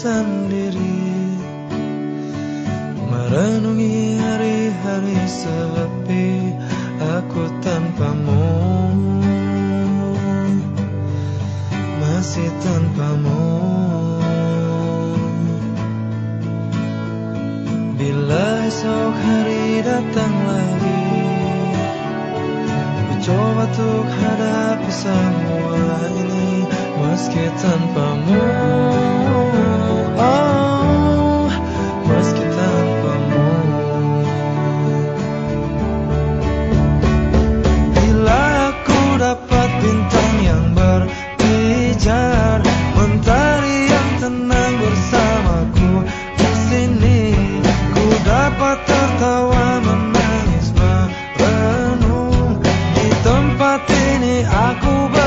sendiri Merenungi hari-hari sepi Aku tanpamu. Masih tanpamu. Bila esok hari datang lagi Mencoba untuk hadapi semua ini Meski tanpamu. batene aku bat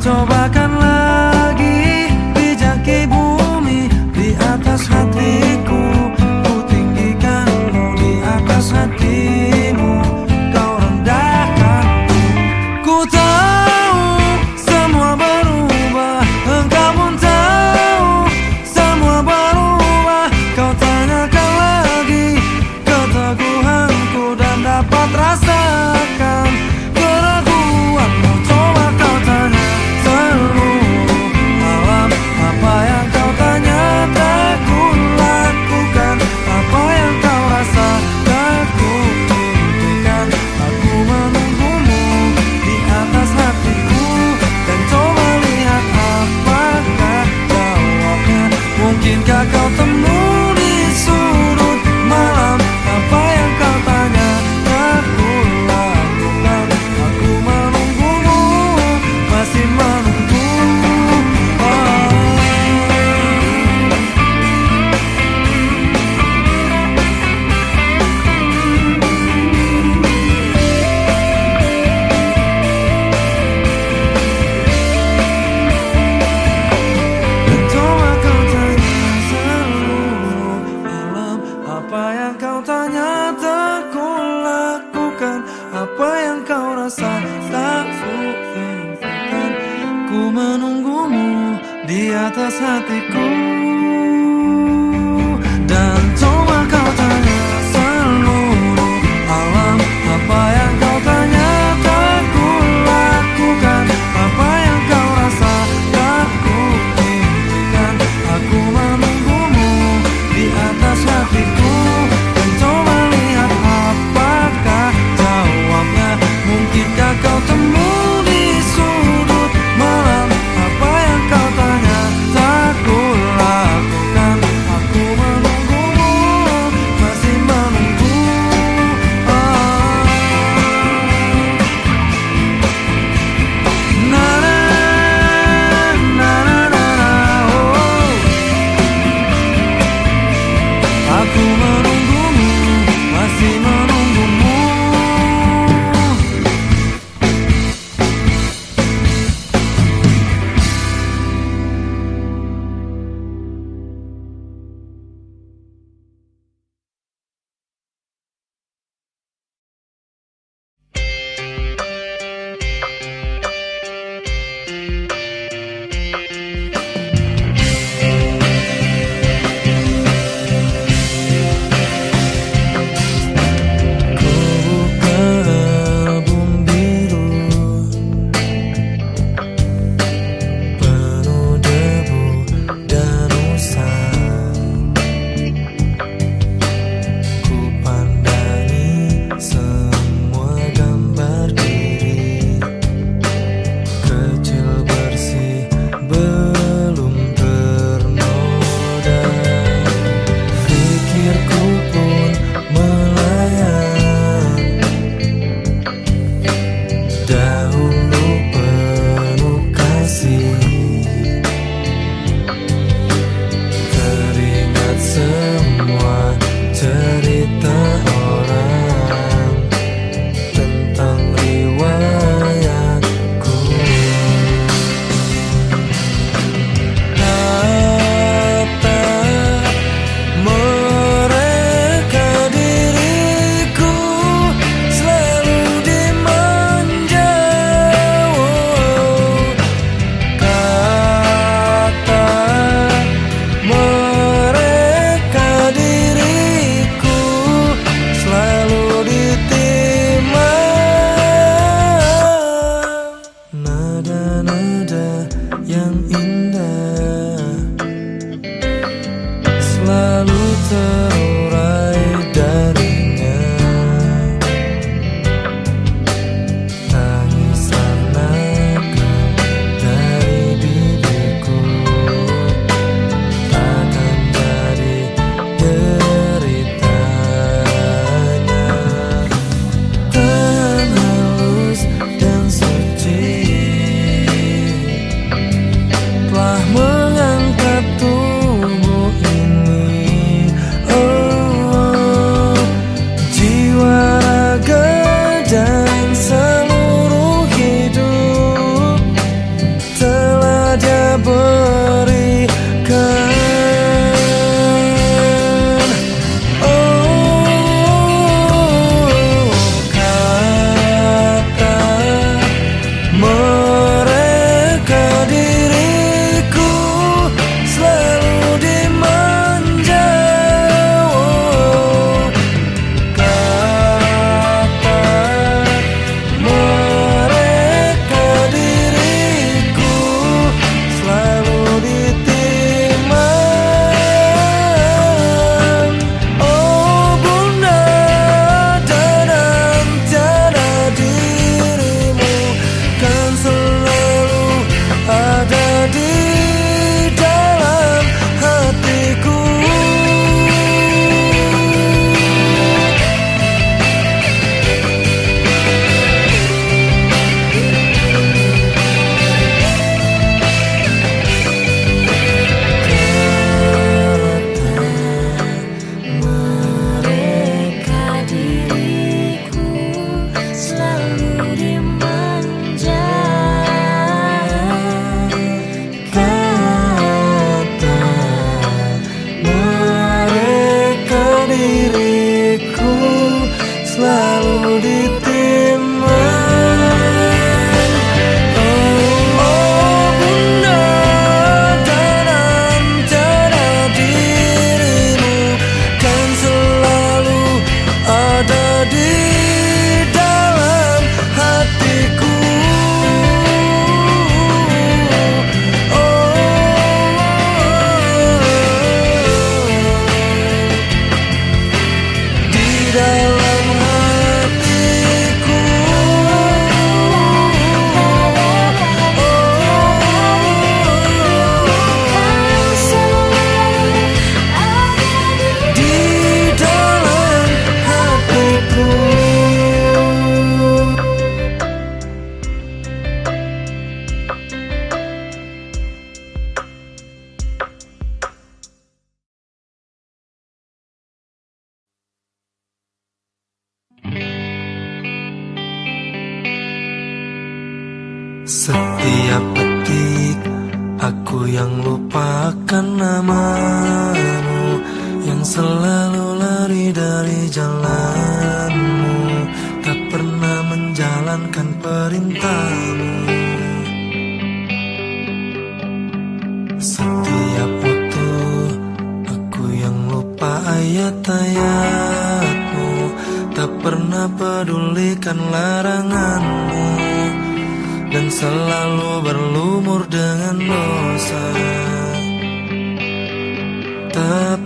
coba kanlah pernah pedulikan laranganmu Dan selalu berlumur dengan dosa. Tak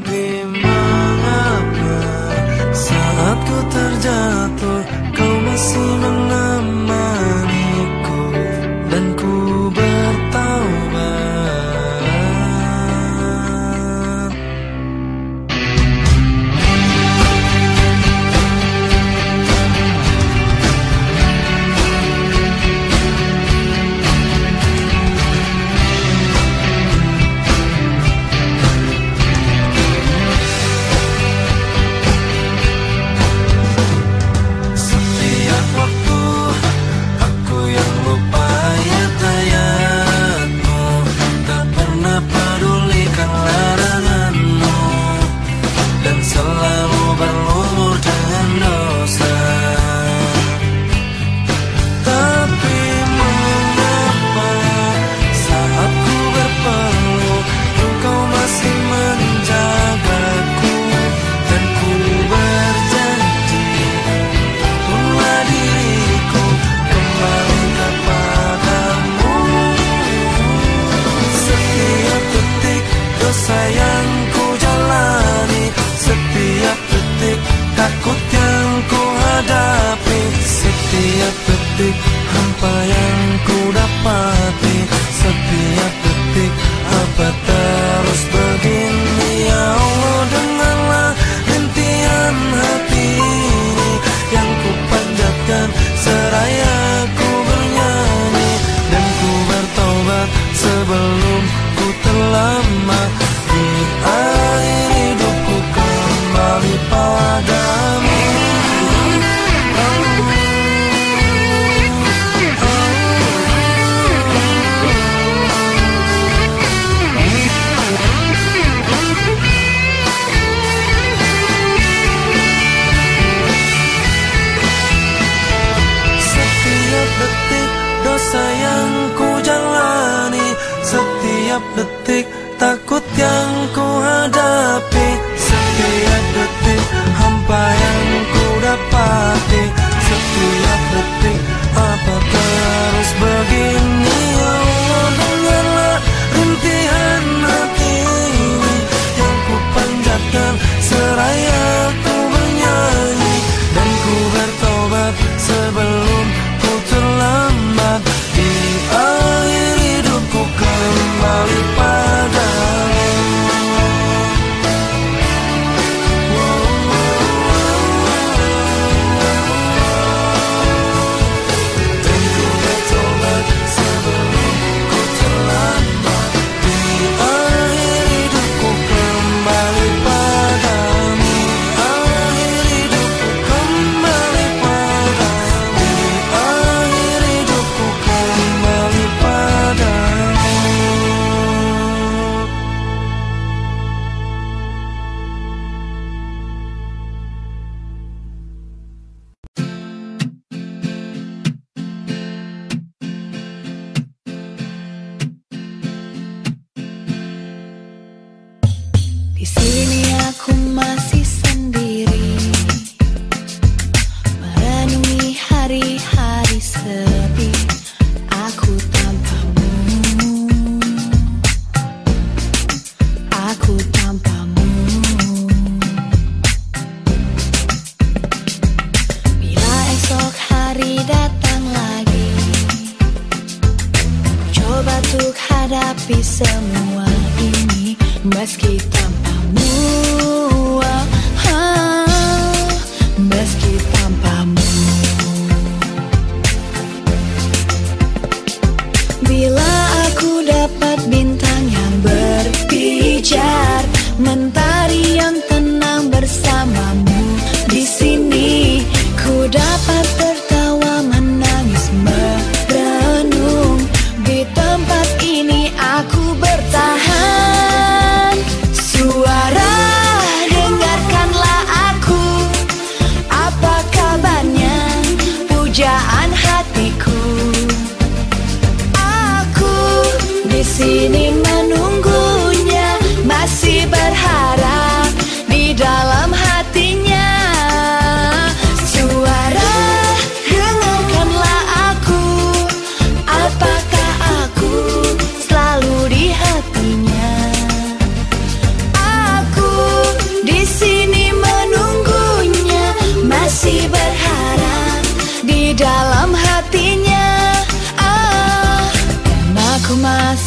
detik takut yang ku mencoba untuk hadapi semua ini meski tanpamu ah, meski tanpamu bila aku dapat bintang yang berpijar mentah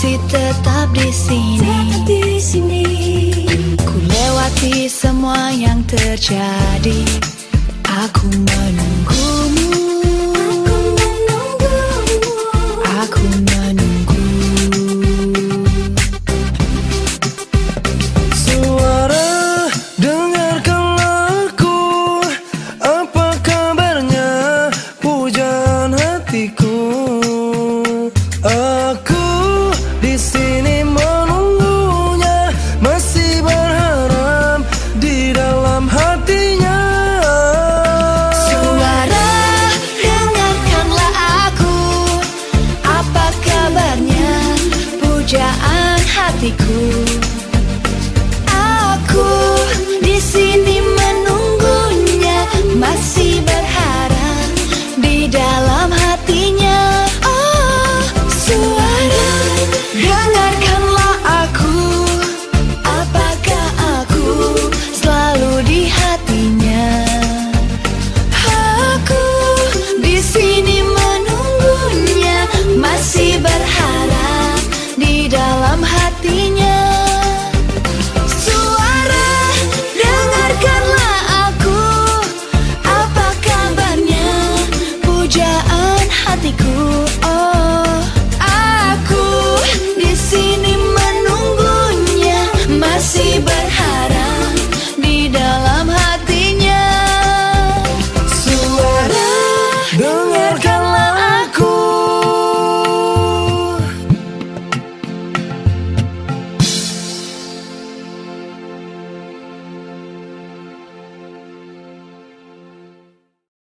masih tetap di sini. Di sini. Ku lewati semua yang terjadi. Aku menunggumu hati.